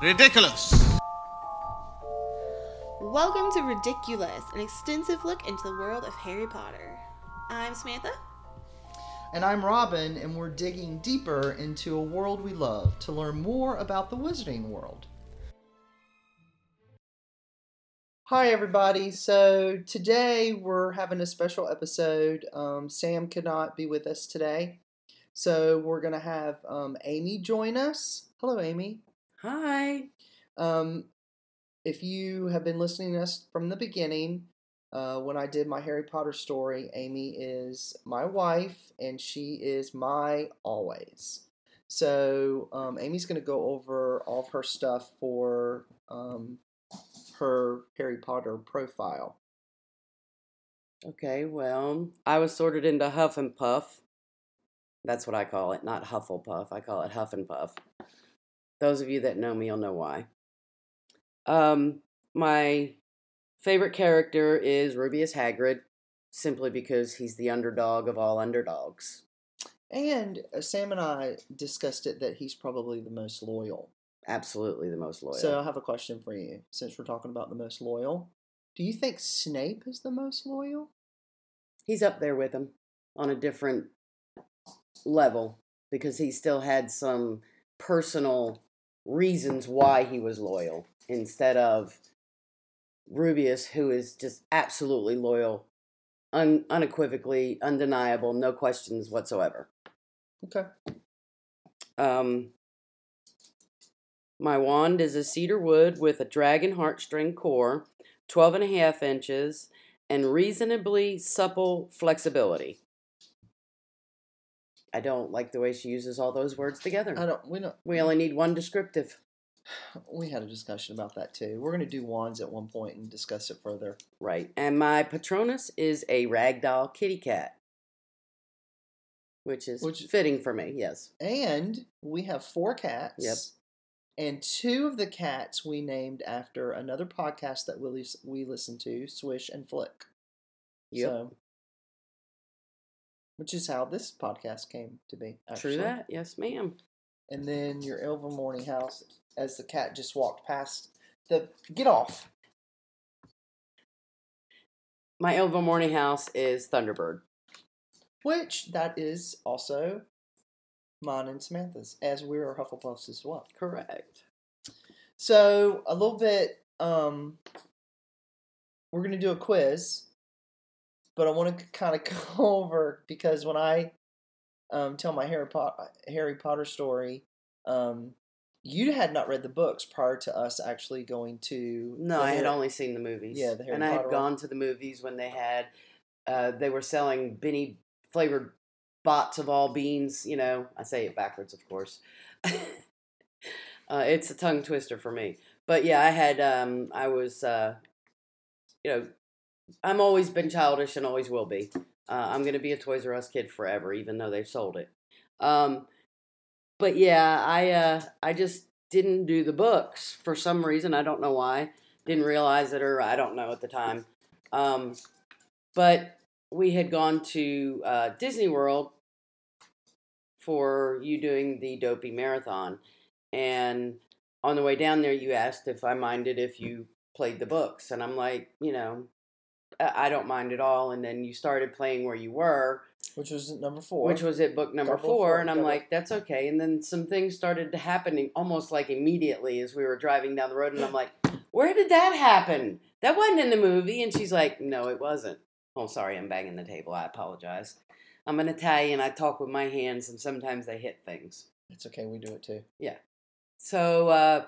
Ridiculous. Welcome to Ridiculous, an extensive look into the world of Harry Potter. I'm Samantha. And I'm Robin, and we're digging deeper into a world we love to learn more about the wizarding world. Hi, everybody. So, today we're having a special episode. Um, Sam could not be with us today. So, we're going to have um, Amy join us. Hello, Amy. Hi. Um, if you have been listening to us from the beginning, uh, when I did my Harry Potter story, Amy is my wife and she is my always. So um, Amy's going to go over all of her stuff for um, her Harry Potter profile. Okay, well, I was sorted into Huff and Puff. That's what I call it, not Hufflepuff. I call it Huff and Puff. Those of you that know me you'll know why. Um, my favorite character is Rubeus Hagrid, simply because he's the underdog of all underdogs. And uh, Sam and I discussed it that he's probably the most loyal. Absolutely the most loyal. So I have a question for you since we're talking about the most loyal. Do you think Snape is the most loyal? he's up there with him on a different level because he still had some personal reasons why he was loyal instead of Rubeus, who is just absolutely loyal, un- unequivocally, undeniable, no questions whatsoever. Okay. Um, my wand is a cedar wood with a dragon heartstring core, 12 and a half inches, and reasonably supple flexibility. I don't like the way she uses all those words together. I don't. We don't. We only need one descriptive. We had a discussion about that too. We're going to do wands at one point and discuss it further. Right. And my Patronus is a ragdoll kitty cat. Which is Which- fitting for me, yes. And we have four cats. Yep. And two of the cats we named after another podcast that we we listen to, Swish and Flick. Yep. So, which is how this podcast came to be. Actually. True that? Yes, ma'am. And then your Ilvermorny House, as the cat just walked past the. Get off. My Ilvermorny House is Thunderbird. Which that is also mine and Samantha's, as we are Hufflepuffs as well. Correct. So a little bit, um, we're gonna do a quiz, but I want to kind of go over because when I um, tell my Harry Potter Harry Potter story, um, you had not read the books prior to us actually going to. No, I had Harry- only seen the movies. Yeah, the Harry Potter and I had Potter gone to the movies when they had, uh, they were selling Benny flavored bots of all beans. You know, I say it backwards, of course. uh, it's a tongue twister for me. But yeah, I had, um, I was, uh, you know, I'm always been childish and always will be. Uh, I'm to be a Toys R Us kid forever, even though they've sold it. Um, but yeah, I uh, I just didn't do the books for some reason. I don't know why. Didn't realize it, or I don't know at the time. Um, but we had gone to uh, Disney World for you doing the Dopey Marathon, and on the way down there, you asked if I minded if you played the books, and I'm like, you know, I I don't mind at all. And then you started playing where you were, which was number four. which was at book number four, four, and I'm double- like, that's okay. And then some things started to happen almost like immediately as we were driving down the road, and I'm like, where did that happen? That wasn't in the movie. And she's like, no, it wasn't. Oh, sorry, I'm banging the table. I apologize. I'm an Italian. I talk with my hands, and sometimes they hit things. It's okay. We do it too. Yeah. So, uh,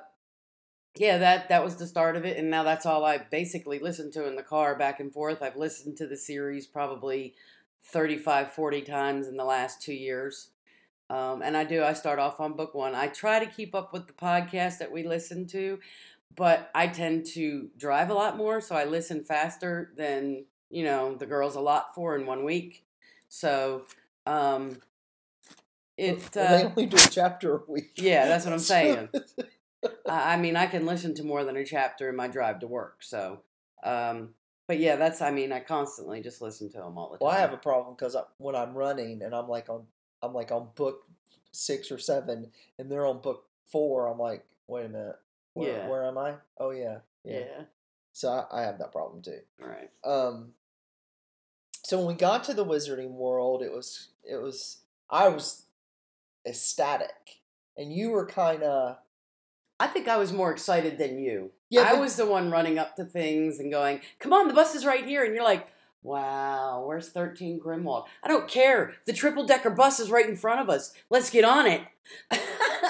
yeah, that that was the start of it, and now that's all I basically listen to in the car back and forth. I've listened to the series probably 35, 40 times in the last two years. Um, and I do, I start off on book one. I try to keep up with the podcast that we listen to, but I tend to drive a lot more, so I listen faster than, you know, the girls a lot for in one week. So, um, it, Well, they uh, only do a chapter a week. yeah, that's what I'm saying. I mean, I can listen to more than a chapter in my drive to work. So, um, but yeah, that's. I mean, I constantly just listen to them all the time. Well, I have a problem because when I'm running and I'm like on, I'm like on book six or seven, and they're on book four. I'm like, wait a minute, Where, Yeah. where am I? Oh yeah, yeah. Yeah. So I, I have that problem too. Right. Um, so when we got to the Wizarding World, it was it was I was ecstatic, and you were kind of I think I was more excited than you. Yeah, I was the one running up to things and going, "Come on, the bus is right here," and you're like. Wow, where's 13 Grimmauld? I don't care. The triple decker bus is right in front of us. Let's get on it.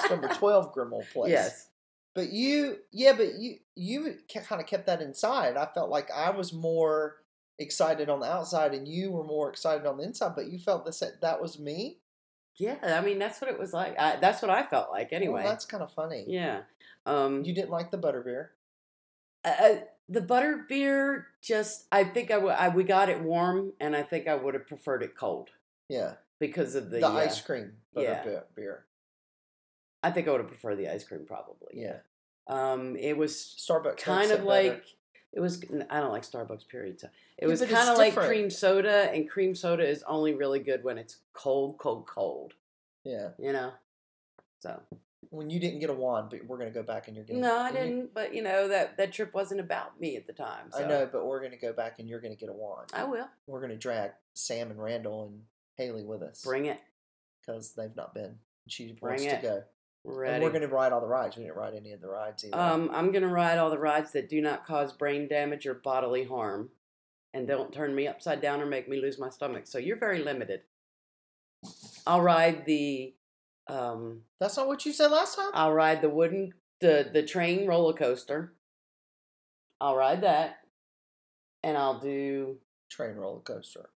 number twelve Grimmauld Place. Yes. But you, yeah, but you you kind of kept that inside. I felt like I was more excited on the outside, and you were more excited on the inside. But you felt this that was me. Yeah, I mean that's what it was like. I, that's what I felt like Well, anyway. that's kind of funny. yeah. Um, You didn't like the butterbeer. uh, the butter beer just I think I would I we got it warm and I think I would have preferred it cold Yeah, because of the, the, uh, ice cream yeah. butterbeer. beer. I think I would have preferred the ice cream probably. Yeah, Um, it was Starbucks kind of like better. It was. I don't like Starbucks. Period. So it Yeah, was kind of like cream soda, and cream soda is only really good when it's cold, cold, cold. yeah. You know. So When you didn't get a wand, but we're gonna go back and you're gonna. no, I didn't. But you know that that trip wasn't about me at the time. I know, but we're gonna go back and you're gonna get a wand. I will We're gonna drag Sam and Randall and Haley with us bring it. because they've not been. She Bring wants it. to go, Ready. and we're gonna ride all the rides. We didn't ride any of the rides either. Um, I'm gonna ride all the rides that do not cause brain damage or bodily harm, and don't turn me upside down or make me lose my stomach. So you're very limited. I'll ride the, um, That's not what you said last time. I'll ride the wooden the the train roller coaster. I'll ride that, and I'll do. Train roller coaster.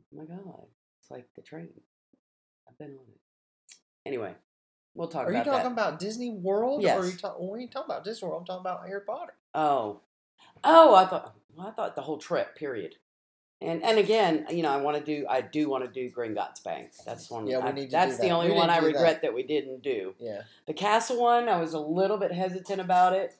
Oh my god, it's like the train. I've been on it. Anyway, we'll talk Are you talking that. about Disney World? Or Yes. are you talking? When you talking about Disney World, I'm talking about Harry Potter. Oh, oh, I thought. Well, I thought the whole trip. Period. And and again, you know, I want to do. I do want to do Gringotts Bank. That's one. Yeah, we need That's the only We one I do that. regret that we didn't do. Yeah. The castle one, I was a little bit hesitant about it.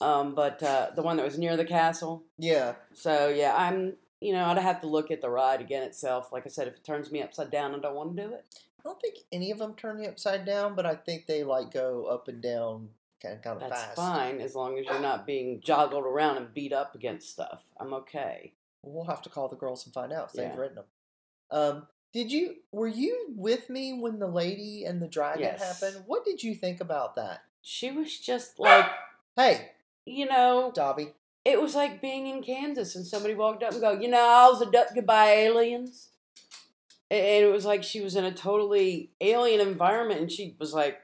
Um, but uh, the one that was near the castle. Yeah. So yeah, I'm. You know, I'd have to look at the ride again itself. Like I said, if it turns me upside down, I don't want to do it. I don't think any of them turn you upside down, but I think they like go up and down kind of, kind of That's fast. fine as long as you're not being joggled around and beat up against stuff. I'm okay. We'll have to call the girls and find out if they've Yeah. written them. Um, did you were you with me when the lady and the dragon Yes. happened? What did you think about that? She was just like, Hey, you know, Dobby. it was like being in Kansas and somebody walked up and go, you know, I was abducted by aliens. And it was like she was in a totally alien environment and she was like,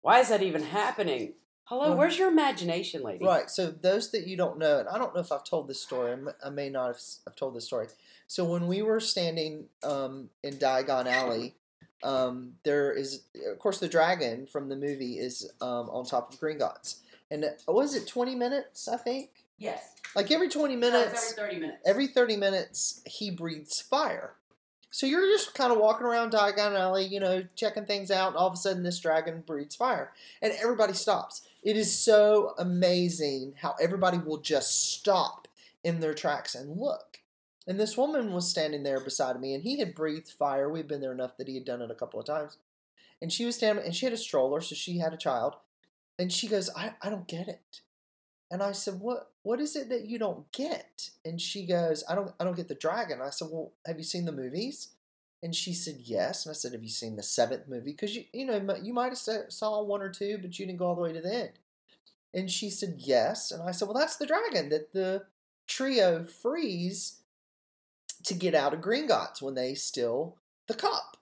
why is that even happening? Hello, Well- where's your imagination, lady? Right. So those that you don't know, and I don't know if I've told this story. i may not have have told this story. So when we were standing um, in Diagon Alley, um, there is, of course, the dragon from the movie is um, on top of green Gringotts, and was it twenty minutes? I think. Yes. Like every twenty minutes, it's every 30 minutes. every 30 minutes he breathes fire so you're just kind of walking around Diagon Alley, you know, checking things out, and all of a sudden this dragon breathes fire. And everybody stops. It is so amazing how everybody will just stop in their tracks and look. And this woman was standing there beside me, and he had breathed fire. We'd been there enough that he had done it a couple of times. And she was standing, and she had a stroller, so she had a child. And she goes, I, I don't get it. And I said, "What? What is it that you don't get?" And she goes, "I don't. I don't get the dragon." I said, "Well, have you seen the movies?" And she said, "Yes." And I said, "Have you seen the seventh movie? Because you, you know, you might have saw one or two, but you didn't go all the way to the end." And she said, "Yes." And I said, "Well, that's the dragon that the trio frees to get out of Gringotts when they steal the cup."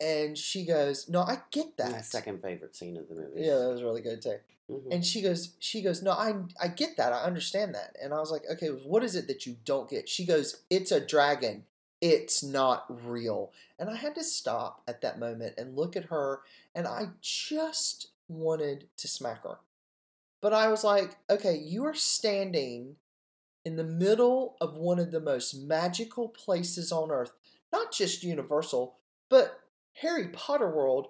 And she goes, "No, I get that." My that." second favorite scene of the movie. Yeah, that was really good too. Mhm. And she goes, she goes, no, I I get that, I understand that. And I was like, okay, what is it that you don't get? She goes, it's a dragon. It's not real. And I had to stop at that moment and look at her, and I just wanted to smack her. But I was like, okay, you are standing in the middle of one of the most magical places on earth, not just Universal, but Harry Potter World.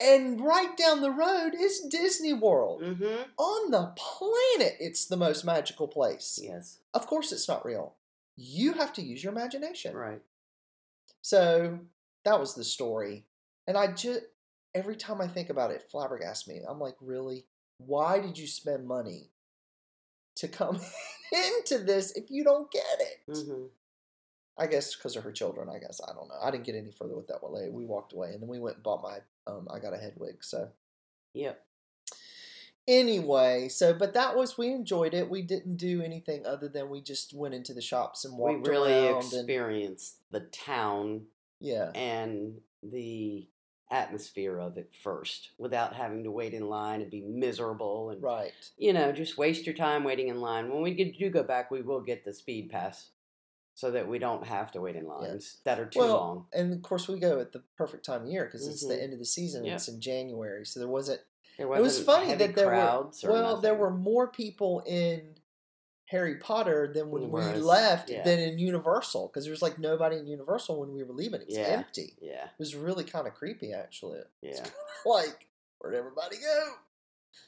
And right down the road is Disney World. Mhm. On the planet, it's the most magical place. Yes. Of course, it's not real. You have to use your imagination. Right. So that was the story. And I just, every time I think about it, flabbergasts me. I'm like, really? why did you spend money to come into this if you don't get it? hmm I guess because of her children. I guess I don't know. I didn't get any further with that one. We walked away, and then we went and bought my. Um, I got a head wig. So Yep. anyway, so but that was we enjoyed it. We didn't do anything other than we just went into the shops and walked. We really around and experienced the town yeah, and the atmosphere of it first without having to wait in line and be miserable and right. you know just waste your time waiting in line when we do go back we will get the speed pass so that we don't have to wait in lines that are too well, long and of course we go at the perfect time of year because it's the Mhm. end of the season. Yep. It's in January, so there wasn't. there It was wasn't funny that there were well, there were more people in Harry Potter than when we left yeah. than in Universal because there was like nobody in Universal when we were leaving. It was Yeah. empty. yeah It was really kind of creepy, actually. yeah like, where'd everybody go?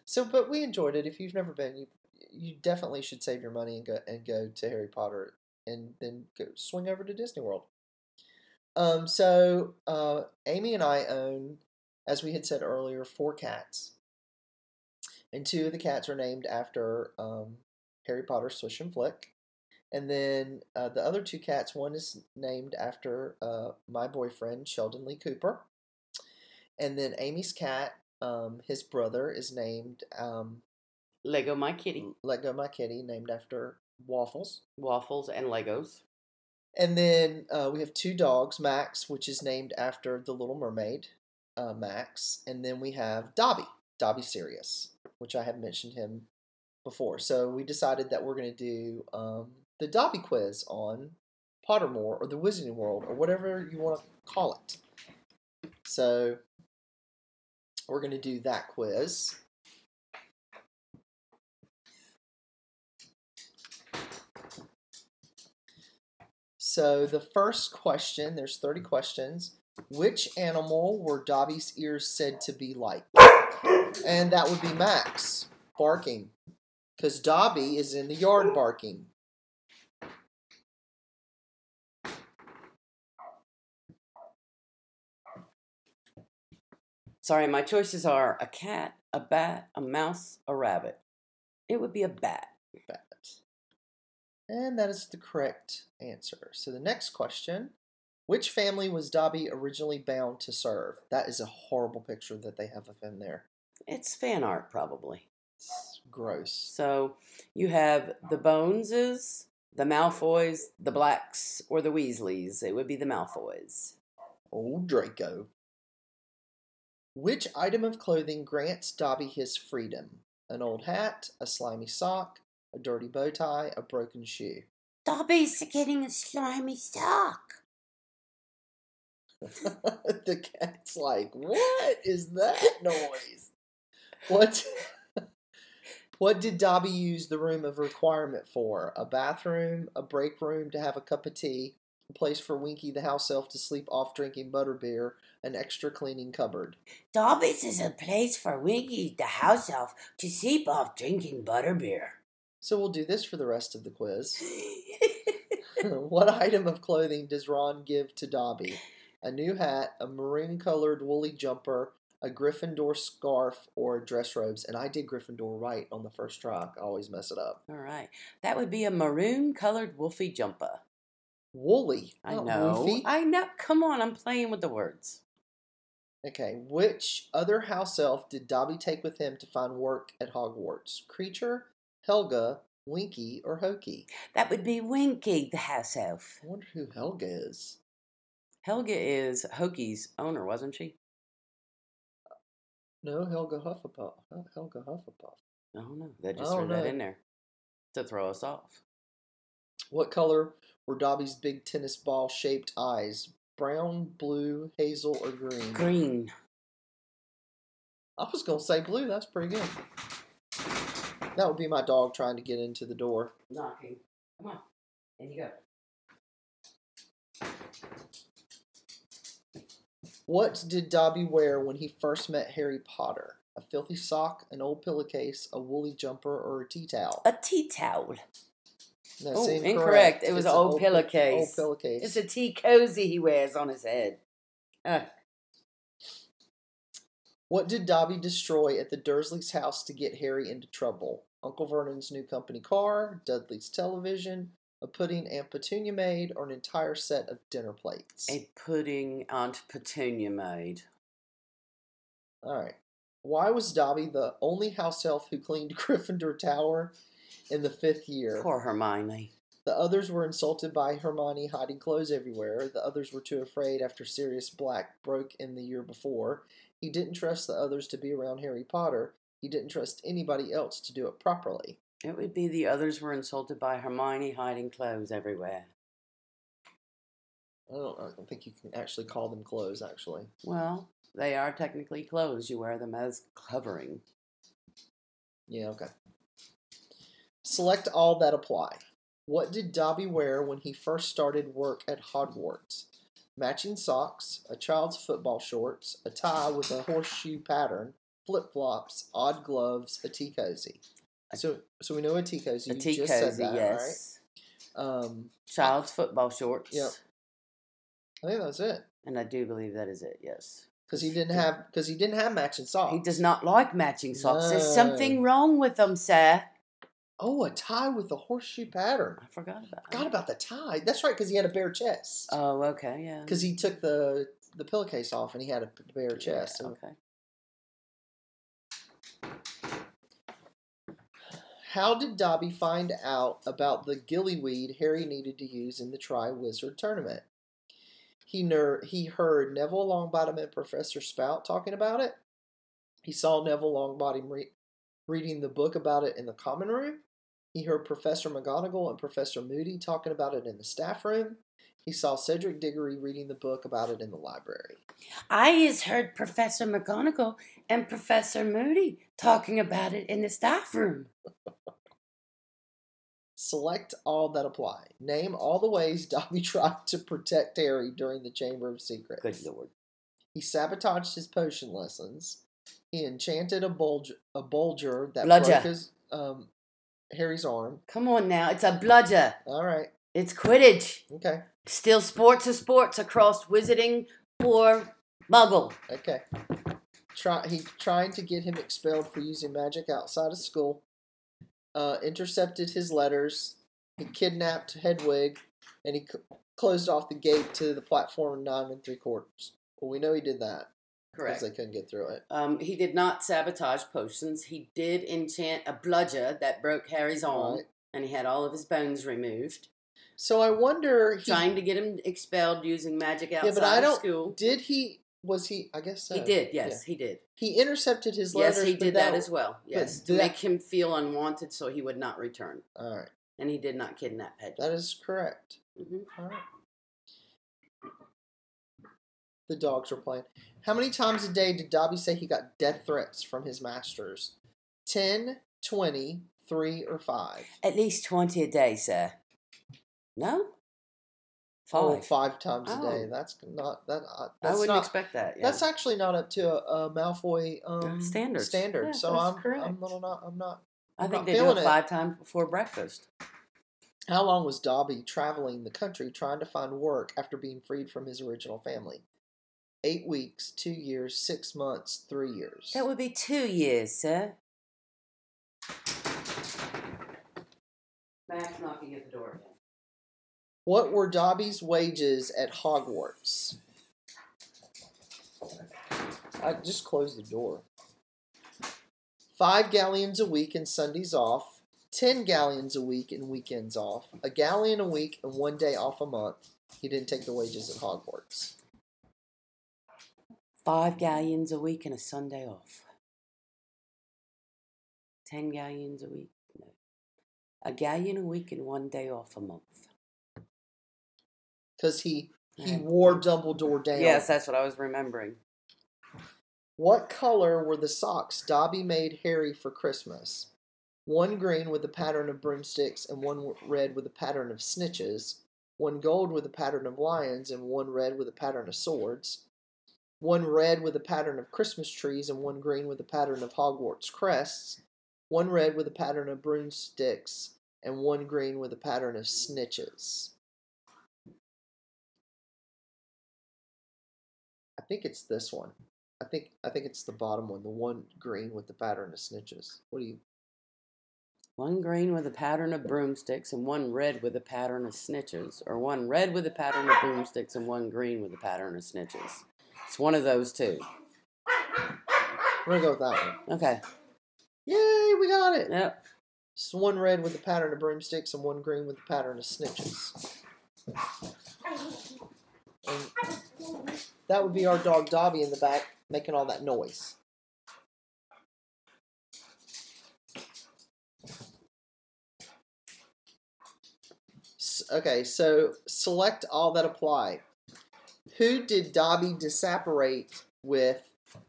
So, but we enjoyed it. If you've never been, you you definitely should save your money and go and go to Harry Potter and then go swing over to Disney World. Um, so uh, Amy and I own, as we had said earlier, four cats, and two of the cats are named after um, Harry Potter Swish and Flick. And then uh, the other two cats, one is named after uh, my boyfriend, Sheldon Lee Cooper. And then Amy's cat, um, his brother, is named um, lego my kitty Lego My Kitty, named after Waffles. waffles and legos And then uh, we have two dogs, Max, which is named after the Little Mermaid, uh, Max. And then we have Dobby, Dobby Sirius, which I have mentioned him before. So we decided that we're going to do um, the Dobby quiz on Pottermore or the Wizarding World or whatever you want to call it. So we're going to do that quiz. So the first question, there's 30 questions. Which animal were Dobby's ears said to be like? And that would be Max barking. Because Dobby is in the yard barking. sorry my choices are a cat a bat a mouse a rabbit it would be a bat Bat. And that is the correct answer. So the next question Which family was Dobby originally bound to serve? That is a horrible picture that they have of him there. it's fan art probably It's gross. So you have the Boneses, the Malfoys, the Blacks, or the Weasleys. It would be the Malfoys. Old Draco. Which item of clothing grants Dobby his freedom? An old hat, a slimy sock, a dirty bow tie, a broken shoe. Dobby's getting a slimy sock. the cat's like, what is that noise? What? what did Dobby use the room of requirement for? A bathroom, a break room to have a cup of tea, a place for Winky the house elf to sleep off drinking butterbeer, an extra cleaning cupboard. Dobby's is a place for Winky, the house elf, to sleep off drinking butterbeer. So we'll do this for the rest of the quiz. what item of clothing does Ron give to Dobby? A new hat, a maroon colored woolly jumper, a Gryffindor scarf, or dress robes. And I did Gryffindor right on the first try. I always mess it up. All right. That would be a maroon colored wolfy jumper. Woolly. I know. I know. Come on, I'm playing with the words. Okay, which other house elf did Dobby take with him to find work at Hogwarts? Kreacher, Helga, Winky, or Hokey? That would be Winky, the house elf. I wonder who Helga is. Helga is Hokey's owner, wasn't she? No, Helga Hufflepuff. Hel- Helga Hufflepuff. I don't know. They just threw that in there to throw us off. What color were Dobby's big tennis ball shaped eyes? Brown, blue, hazel, or green? Green. I was going to say blue. That's pretty good. That would be my dog trying to get into the door. Knocking. Come on. In you go. What did Dobby wear when he first met Harry Potter? A filthy sock, an old pillowcase, a woolly jumper, or a tea towel? A tea towel. That's Oh, incorrect. incorrect. It was It's an old pi- pillowcase. Old pillowcase. It's a tea cozy he wears on his head. Uh, What did Dobby destroy at the Dursleys' house to get Harry into trouble? Uncle Vernon's new company car, Dudley's television, a pudding Aunt Petunia made, or an entire set of dinner plates? A pudding Aunt Petunia made. All right. Why was Dobby the only house elf who cleaned Gryffindor Tower in the fifth year? Poor Hermione. The others were insulted by Hermione hiding clothes everywhere. The others were too afraid after Sirius Black broke in the year before. He didn't trust the others to be around Harry Potter. He didn't trust anybody else to do it properly. It would be the others were insulted by Hermione hiding clothes everywhere. I don't, I don't think you can actually call them clothes, actually. Well, they are technically clothes. You wear them as covering. Yeah, okay. Select all that apply. What did Dobby wear when he first started work at Hogwarts? Matching socks, a child's football shorts, a tie with a horseshoe pattern, flip flops, odd gloves, a tea cozy. So, so we know a tea cozy. A You tea just said cozy, that, yes. right? Um, Child's football shorts. Yep. I think that's it. And I do believe that is it, yes. Because he didn't have because he didn't have matching socks. He does not like matching socks. There's something wrong with them, sir. Oh, a tie with a horseshoe pattern. I forgot about Forgot that. about the tie. That's right, because he had a bare chest. Oh, okay, yeah. Because he took the the pillowcase off and he had a bare chest. Yeah, So okay. How did Dobby find out about the gillyweed Harry needed to use in the Triwizard tournament? He ner- he heard Neville Longbottom and Professor Sprout talking about it. He saw Neville Longbottom re- reading the book about it in the common room. He heard Professor McGonagall and Professor Moody talking about it in the staff room. He saw Cedric Diggory reading the book about it in the library. I has heard Professor McGonagall and Professor Moody talking about it in the staff room. Select all that apply. Name all the ways Dobby tried to protect Harry during the Chamber of Secrets. Good lord. He sabotaged his potion lessons. He enchanted a bulge a bulger that Bludger. broke his um Harry's arm. Come on now, it's a bludger. All right. It's Quidditch. Okay. Still sports are sports across wizarding or muggle. Okay. Try he trying to get him expelled for using magic outside of school. Uh, intercepted his letters. He kidnapped Hedwig, and he c- closed off the gate to the platform nine and three quarters. Well, we know he did that because Correct. they couldn't get through it. Um, he did not sabotage potions. He did enchant a bludger that broke Harry's arm, Right. and he had all of his bones removed. So I wonder. He, trying to get him expelled using magic outside yeah, but I don't. school. Did he? Was he? I guess so. He did, Yeah. yes, he did. He intercepted his letters. Yes, he did that as well. Yes, to that- make him feel unwanted, so he would not return, All right, and he did not kidnap Hedwig. that is correct. hmm All right. The dogs were playing. How many times a day did Dobby say he got death threats from his masters? 10, 20, 3, or 5? At least twenty a day, sir. No, five. Oh, five times a day. Oh. That's not that. Uh, I wouldn't not, expect that. Yeah. That's actually not up to a, a Malfoy um, standards. Standard. Yeah, so that's I'm, I'm little not. I'm not. I I'm think not they do it. five times before breakfast. How long was Dobby traveling the country trying to find work after being freed from his original family? Eight weeks, two years, six months, three years. That would be two years, sir. Max knocking at the door again. What were Dobby's wages at Hogwarts? I just closed the door. Five galleons a week and Sundays off. Ten galleons a week and weekends off. A galleon a week and one day off a month. He didn't take the wages at Hogwarts. Five galleons a week and a Sunday off. Ten galleons a week? No. A galleon a week and one day off a month. Because he, he wore Dumbledore down. Yes, that's what I was remembering. What color were the socks Dobby made Harry for Christmas? One green with a pattern of broomsticks, and one red with a pattern of snitches. One gold with a pattern of lions, and one red with a pattern of swords. One red with a pattern of Christmas trees, and one green with a pattern of Hogwarts crests. One red with a pattern of broomsticks, and one green with a pattern of snitches. I think it's this one. I think I think it's the bottom one, the one green with the pattern of snitches. What do you? One green with a pattern of broomsticks and one red with a pattern of snitches, or one red with a pattern of broomsticks and one green with a pattern of snitches. It's one of those two. We're gonna go with that one. Okay. Yay, we got it. Yep. It's one red with the pattern of broomsticks and one green with the pattern of snitches. And that would be our dog Dobby in the back making all that noise. Okay, so select all that apply. Who did Dobby disapparate with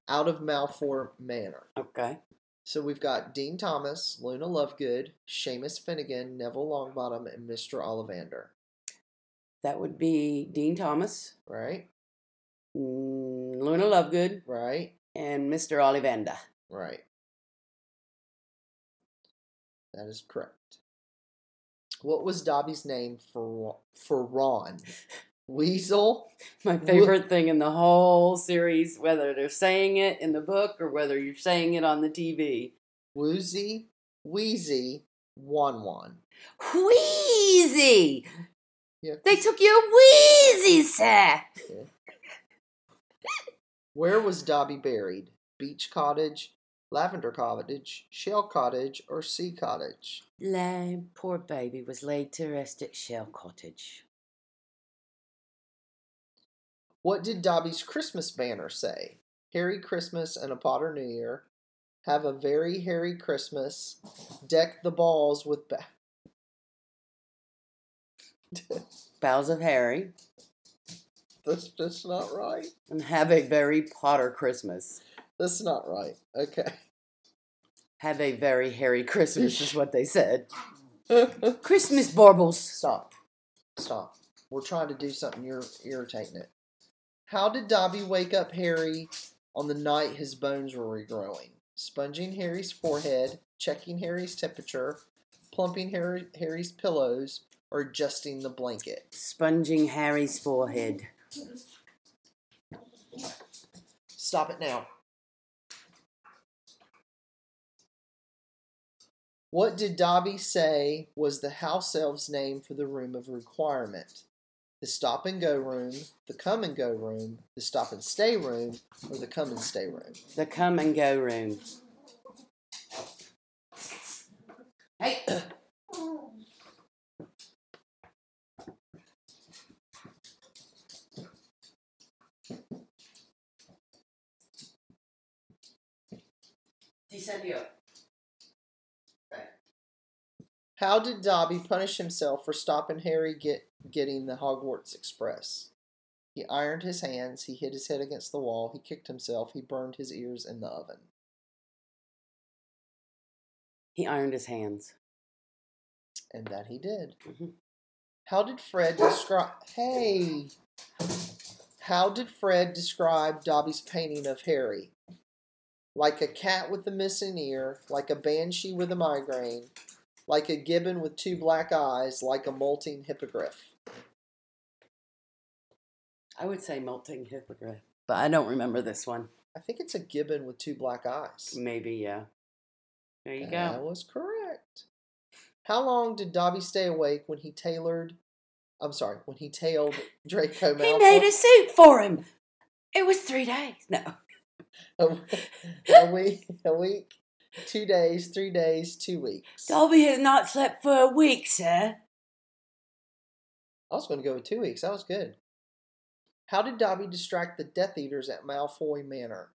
out of Malfoy Manor? Okay. So we've got Dean Thomas, Luna Lovegood, Seamus Finnegan, Neville Longbottom, and Mr. Ollivander. That would be Dean Thomas, Right? mm, Luna Lovegood, Right? and Mr. Ollivander. Right. That is correct. What was Dobby's name for for Ron? Weasel? My favorite thing in the whole series, whether they're saying it in the book or whether you're saying it on the TV. Woozy? Wheezy? one one. Wheezy! Yeah. They took your wheezy, sir! Where was Dobby buried? Beach Cottage, Lavender Cottage, Shell Cottage, or Sea Cottage? Lamb, poor baby, was laid to rest at Shell Cottage. What did Dobby's Christmas banner say? Harry Christmas and a Potter New Year. Have a very hairy Christmas. Deck the balls with ba- Boughs of Harry, That's just not right. and have a very Potter Christmas. That's not right. Okay. Have a very hairy Christmas, is what they said. Christmas baubles. Stop. Stop. We're trying to do something. You're irritating it. How did Dobby wake up Harry on the night his bones were regrowing? Sponging Harry's forehead, checking Harry's temperature, plumping Harry, Harry's pillows, or adjusting the blanket? Sponging Harry's forehead. Stop it now. What did Dobby say was the house elf's name for the room of requirement? The stop and go room, the come and go room, the stop and stay room, or the come and stay room? The come and go room. Hey! Descendio. How did Dobby punish himself for stopping Harry get getting the Hogwarts Express? He ironed his hands, he hit his head against the wall, he kicked himself, he burned his ears in the oven. He ironed his hands. And that he did. Mhm. How did Fred describe Hey How did Fred describe Dobby's painting of Harry? Like a cat with a missing ear, like a banshee with a migraine, like a gibbon with two black eyes, like a molting hippogriff. I would say molting hippogriff, but I don't remember this one. I think it's a gibbon with two black eyes. Maybe, yeah. There you That go. That was correct. How long did Dobby stay awake when he tailored? I'm sorry, when he tailed Draco Malfoy? He made a suit for him. It was three days. No. a, a week, a week, two days, three days, two weeks. Dobby has not slept for a week, sir. I was going to go with two weeks. That was good. How did Dobby distract the Death Eaters at Malfoy Manor?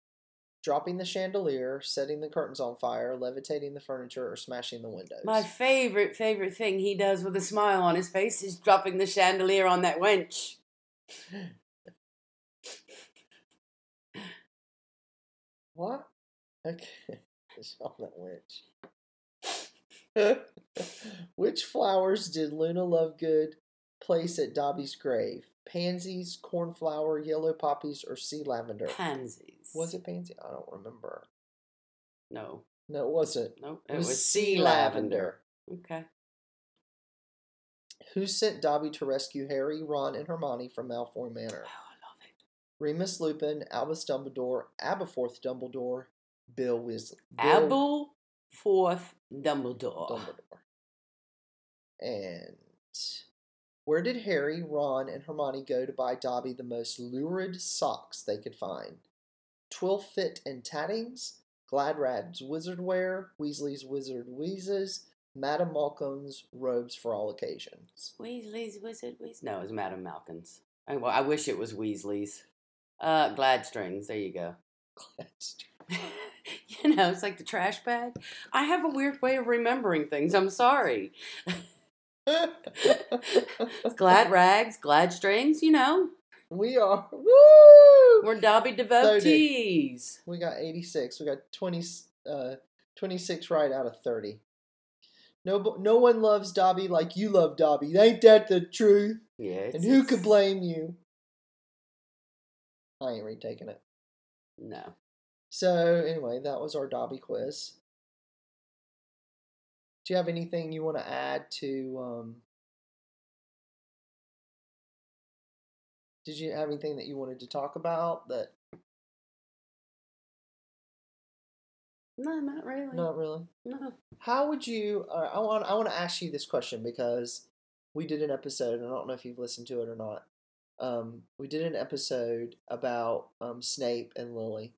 Dropping the chandelier, setting the curtains on fire, levitating the furniture, or smashing the windows? My favorite, favorite thing he does with a smile on his face is dropping the chandelier on that wench. What? Okay. It's on witch. Which flowers did Luna Lovegood place at Dobby's grave? Pansies, cornflower, yellow poppies, or sea lavender? Pansies. Was it pansy? I don't remember. No. No, it wasn't. Nope. It It, was was, sea sea lavender. Okay. Who sent Dobby to rescue Harry, Ron, and Hermione from Malfoy Manor? Oh, I love it. Remus Lupin, Albus Dumbledore, Aberforth Dumbledore, Bill Weasley. Bill Abel Fourth Dumbledore. Dumbledore. And where did Harry, Ron, and Hermione go to buy Dobby the most lurid socks they could find? Twilfit and Tattings, Gladrags Wizard Wear, Weasley's Wizard Wheezes, Madame Malkin's Robes for All Occasions. Weasley's Wizard Weasley. No, it was Madame Malkin's. I, well, I wish it was Weasley's. Uh, Glad strings. There you go. you know, it's like the trash bag. I have a weird way of remembering things. I'm sorry. glad rags, glad strings, you know. we are. Woo! We're Dobby devotees. We got 86. We got 20, uh, 26 right out of 30. No, no one loves Dobby like you love Dobby. Ain't that the truth? Yeah. And who could blame you? I ain't retaking it. No. So, anyway, that was our Dobby quiz. Do you have anything you want to add to. Um, did you have anything that you wanted to talk about that. No, not really. Not really. No. How would you? Uh, I want. I want to ask you this question because we did an episode, and I don't know if you've listened to it or not. Um, we did an episode about um, Snape and Lily,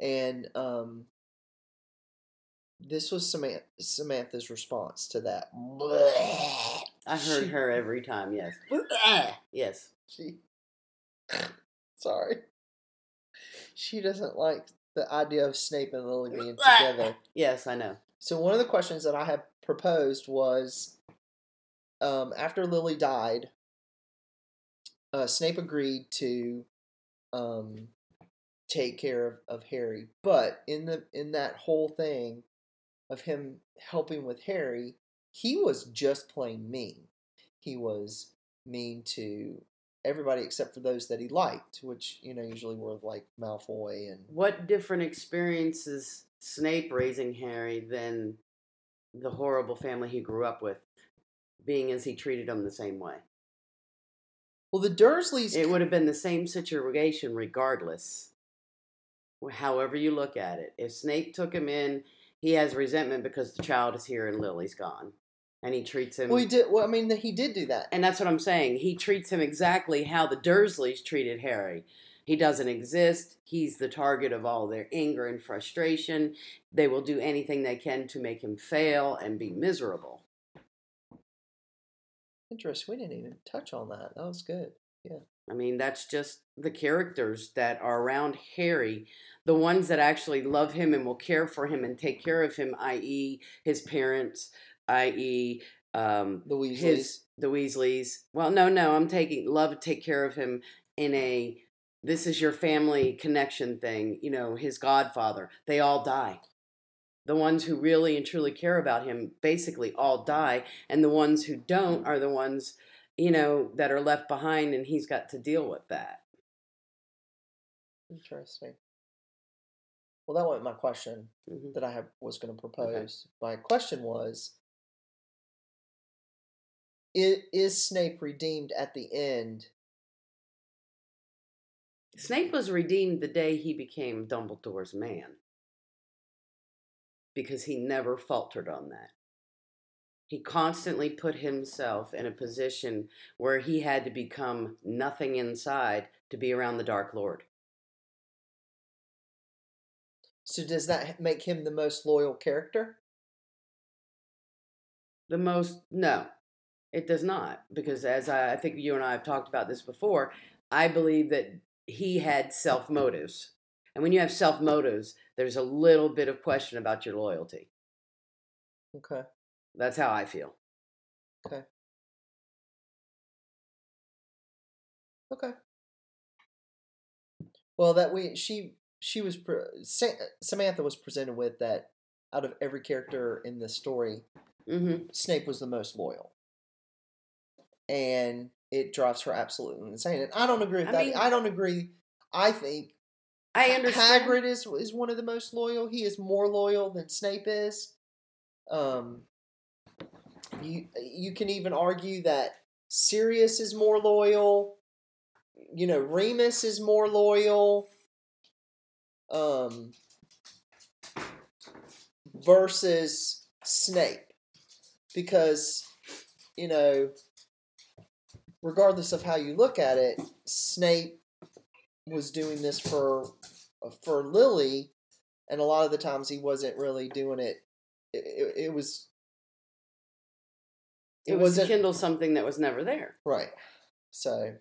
and um, this was Samantha, Samantha's response to that. I heard She- her every time, yes. yes. She, sorry, she doesn't like the idea of Snape and Lily being together. Yes, I know. So one of the questions that I had proposed was, um, after Lily died, uh, Snape agreed to um, take care of, of Harry, but in the in that whole thing of him helping with Harry, he was just plain mean. He was mean to everybody except for those that he liked, which you know usually were like Malfoy and What different experiences Snape raising Harry than the horrible family he grew up with, being as he treated them the same way? well the Dursleys. It would have been the same situation regardless, however you look at it. If Snape took him in, he has resentment because the child is here and Lily's gone. And he treats him. well, he did. Well, I mean, he did do that. And that's what I'm saying. He treats him exactly how the Dursleys treated Harry. He doesn't exist. He's the target of all their anger and frustration. They will do anything they can to make him fail and be miserable. Interesting. We didn't even touch on that. That was good. I mean, that's just the characters that are around Harry, the ones that actually love him and will care for him and take care of him, i.e., his parents, i.e., um, The Weasleys. his the Weasleys. Well, no, no, I'm taking love to take care of him in a this is your family connection thing. You know, his godfather. They all die. The ones who really and truly care about him basically all die, and the ones who don't are the ones you know that are left behind, and he's got to deal with that. Interesting. Well, that wasn't my question Mhm. that I have, was going to propose. My question was: is, is Snape redeemed at the end? Snape was redeemed the day he became Dumbledore's man. Because he never faltered on that. He constantly put himself in a position where he had to become nothing inside to be around the Dark Lord. So does that make him the most loyal character? The most, no, it does not. Because as I, I think you and I have talked about this before, I believe that he had self motives. And when you have self motives, there's a little bit of question about your loyalty. Okay. That's how I feel. Okay. Okay. Well, that we she she was pre- Samantha was presented with that out of every character in the story, hmm Snape was the most loyal, and it drives her absolutely insane. And I don't agree with I that. mean- I don't agree. I think I understand. Hagrid is is one of the most loyal. He is more loyal than Snape is. Um, you you can even argue that Sirius is more loyal. you know, Remus is more loyal. Um, versus Snape, because you know, regardless of how you look at it, Snape was doing this for for Lily, and a lot of the times he wasn't really doing it. It, it, it was. It, was to kindle something that was never there. right. So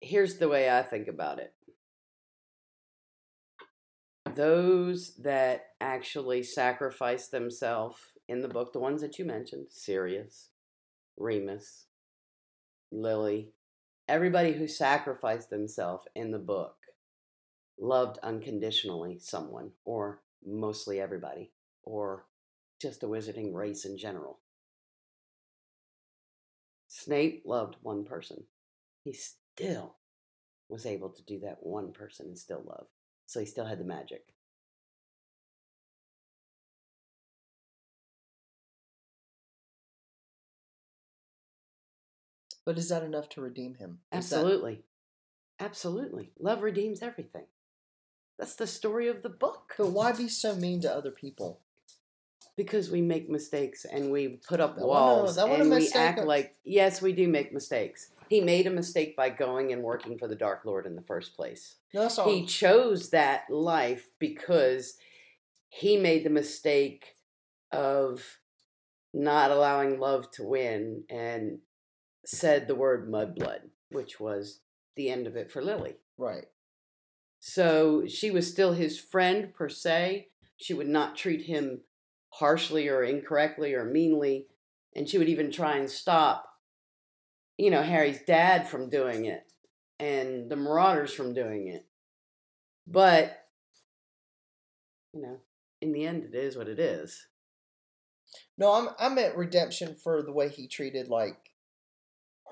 Here's the way I think about it. Those that actually sacrifice themselves in the book, the ones that you mentioned, Sirius, Remus, Lily, everybody who sacrificed themselves in the book loved unconditionally someone, or mostly everybody, or just a wizarding race in general. Snape loved one person. He still was able to do that one person and still love. So he still had the magic. but is that enough to redeem him? Is that- Absolutely. Absolutely. Love redeems everything. That's the story of the book. but why be so mean to other people? Because we make mistakes and we put up That walls a and we act like, yes, we do make mistakes. He made a mistake by going and working for the Dark Lord in the first place. No, that's all. He chose that life because he made the mistake of not allowing love to win and said the word mudblood, which was the end of it for Lily. right. So she was still his friend per se. She would not treat him harshly or incorrectly or meanly. And she would even try and stop, you know, Harry's dad from doing it and the Marauders from doing it. But, you know, in the end, it is what it is. No, I'm I meant redemption for the way he treated like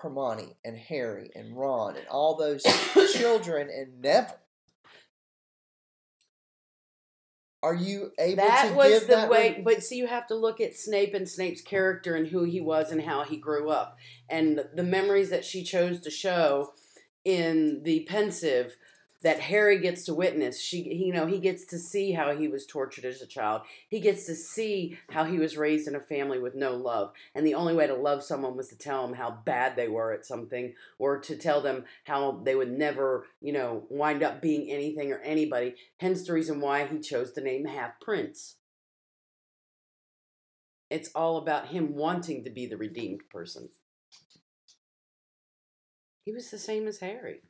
Hermione and Harry and Ron and all those children and Neville. Are you able that to was give the that way re- but see you have to look at snape and snape's character and who he was and how he grew up. And the memories that she chose to show in the Pensieve that harry gets to witness. She you know he gets to see how he was tortured as a child. He gets to see how he was raised in a family with no love. And the only way to love someone was to tell them how bad they were at something or to tell them how they would never you know wind up being anything or anybody. Hence the reason why he chose the name half prince. It's all about him wanting to be the redeemed person. He was the same as Harry.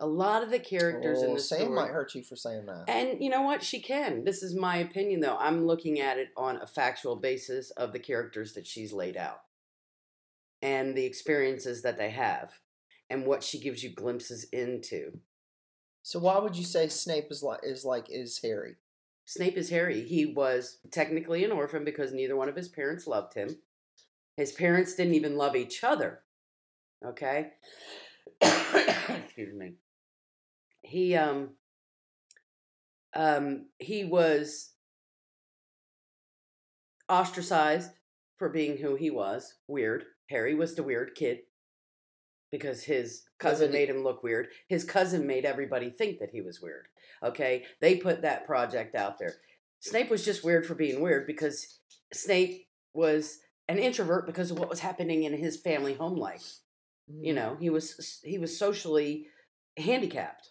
A lot of the characters in Oh, the Sam story, might hurt you for saying that. and you know what? She can. This is my opinion, though. I'm looking at it on a factual basis of the characters that she's laid out and the experiences that they have and what she gives you glimpses into. So why would you say Snape is like is like is Harry? Snape is Harry. He was technically an orphan because neither one of his parents loved him. His parents didn't even love each other. Okay? Excuse me. He um um he was ostracized for being who he was. Weird. Harry was the weird kid because his cousin made him look weird. His cousin made everybody think that he was weird. Okay? They put that project out there. Snape was just weird for being weird because Snape was an introvert because of what was happening in his family home life. You know, he was he was socially handicapped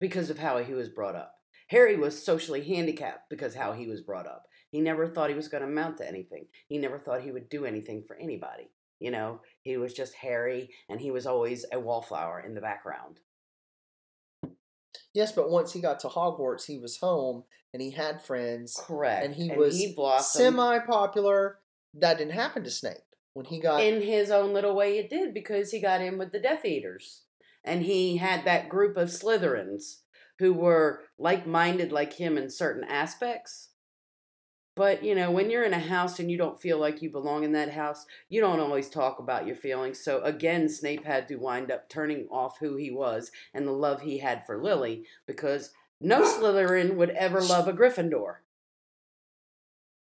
because of how he was brought up. Harry was socially handicapped because how he was brought up. He never thought he was going to amount to anything. He never thought he would do anything for anybody. You know, he was just Harry, and he was always a wallflower in the background. Yes, but once he got to Hogwarts, he was home and he had friends. Correct. And he was blossomed Semi popular. That didn't happen to Snape. When he got in his own little way. It did because he got in with the Death Eaters, and he had that group of Slytherins who were like-minded like him in certain aspects. But you know, when you're in a house and you don't feel like you belong in that house, you don't always talk about your feelings. So again, Snape had to wind up turning off who he was and the love he had for Lily because no Slytherin would ever love a Gryffindor.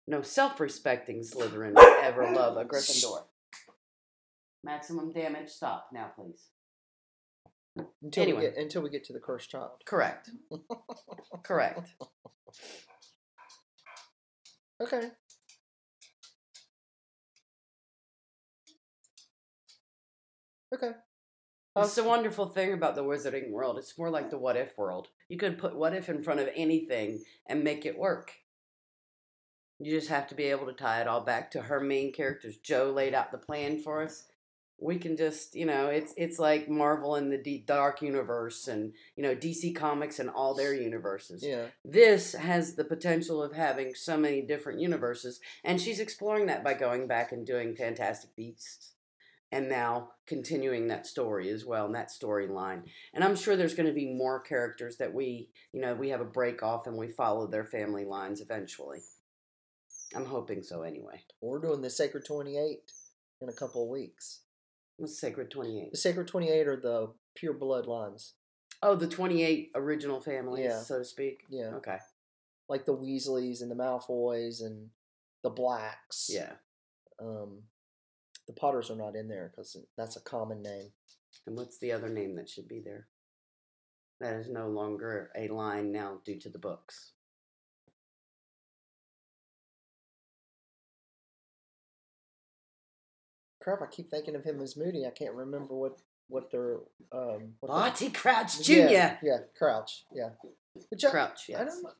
No self-respecting Slytherin would ever love a Gryffindor. Maximum damage. Stop now, please. Until Anyway. we get until we get to the cursed child. Correct. Correct. Okay. Okay. That's the wonderful thing about the wizarding world. It's more like the what if world. You could put what if in front of anything and make it work. You just have to be able to tie it all back to her main characters. Joe laid out the plan for us. We can just, you know, it's it's like Marvel and the D- Dark Universe and, you know, DC Comics and all their universes. Yeah. This has the potential of having so many different universes, and she's exploring that by going back and doing Fantastic Beasts, and now continuing that story as well, and that storyline. And I'm sure there's going to be more characters that we, you know, we have a break off and we follow their family lines eventually. I'm hoping so anyway. We're doing the Sacred 28 in a couple of weeks. What's Sacred 28? The Sacred 28 are the pure bloodlines. Oh, the 28 original families, Yeah. so to speak. Yeah. Okay. Like the Weasleys and the Malfoys and the Blacks. Yeah. Um, the Potters are not in there because that's a common name. And what's the other name that should be there? That is no longer a line now due to the books. Crap, I keep thinking of him as Moody. I can't remember what what their um. What their- Barty Crouch Jr. Yeah, yeah, Crouch. Yeah. Which I, Crouch, I yes. don't.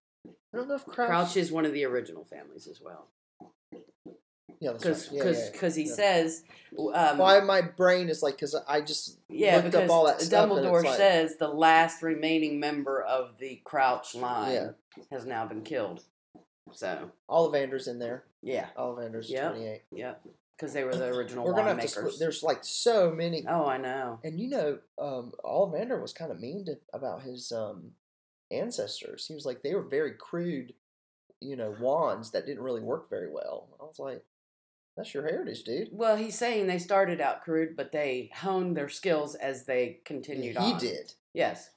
I don't know if Crouch. Crouch is one of the original families as well. Yeah, because Because right. Yeah, yeah, yeah. he says, um, Why my brain is like because I just yeah, looked because up all that stuff and Dumbledore like- says the last remaining member of the Crouch line has now been killed. So, Ollivander's in there. yeah, Ollivander's Yep. twenty eight. yeah, because they were the original We're gonna wand have to. Split. There's like so many. oh, I know. And you know, um, Ollivander was kind of mean to, about his um, ancestors. He was like they were very crude, you know, wands that didn't really work very well. I was like, that's your heritage, dude. Well, he's saying they started out crude, but they honed their skills as they continued on. he on. did. Yes.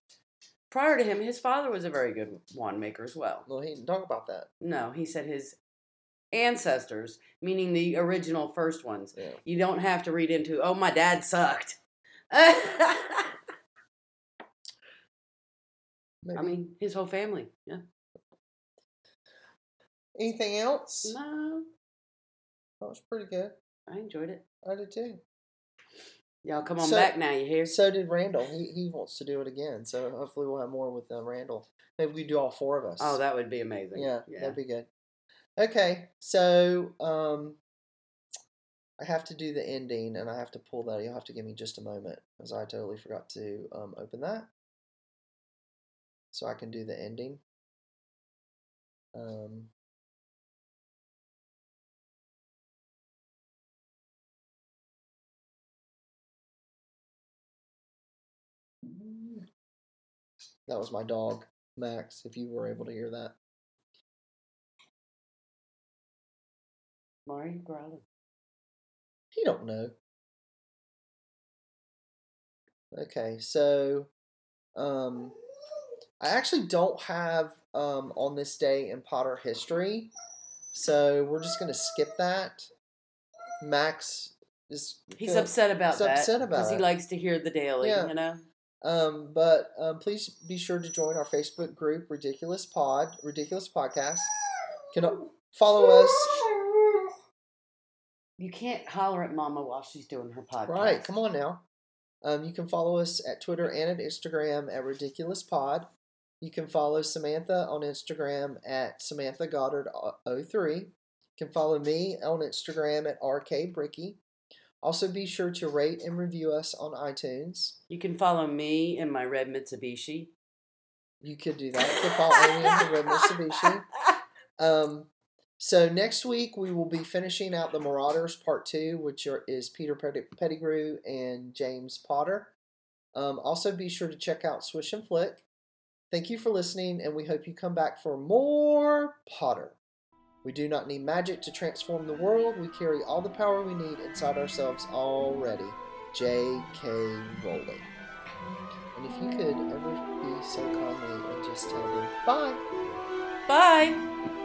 Prior to him, his father was a very good wand maker as well. Well, he didn't talk about that. No, he said his ancestors, meaning the original first ones. Yeah. You don't have to read into, oh, my dad sucked. I mean, his whole family. Yeah. anything else? No, That was pretty good. I enjoyed it. I did too. Y'all come on So- back now, you hear? So did Randall. He he wants to do it again. So hopefully we'll have more with uh, Randall. Maybe we do all four of us. Oh, that would be amazing. yeah, Yeah. that'd be good. Okay, so um, I have to do the ending, and I have to pull that. You'll have to give me just a moment, because I totally forgot to um, open that, so I can do the ending. Um, that was my dog, Max. If you were able to hear that. Are you? He don't know. Okay, so um I actually don't have um on this day in Potter history. So we're just gonna skip that. Max is He's gonna- upset about he's that. upset about Because he it. likes to hear the daily, Yeah. you know? Um, but um, please be sure to join our Facebook group, Ridiculous Pod, Ridiculous Podcast. Can follow us. You can't holler at Mama while she's doing her podcast. Right, come on now. Um, you can follow us at Twitter and at Instagram at Ridiculous Pod. You can follow Samantha on Instagram at Samantha Goddard 03. You can follow me on Instagram at RK Bricky. Also, be sure to rate and review us on iTunes. You can follow me in my red Mitsubishi. You could do that. You follow Amy in the Red Mitsubishi. Um, so next week we will be finishing out the Marauders Part Two, which are, is Peter Pettigrew and James Potter. Um, also, be sure to check out Swish and Flick. Thank you for listening, and we hope you come back for more Potter. We do not need magic to transform the world. We carry all the power we need inside ourselves already. J.K. Rowling. And if you could ever be so kindly and just tell them bye. Bye.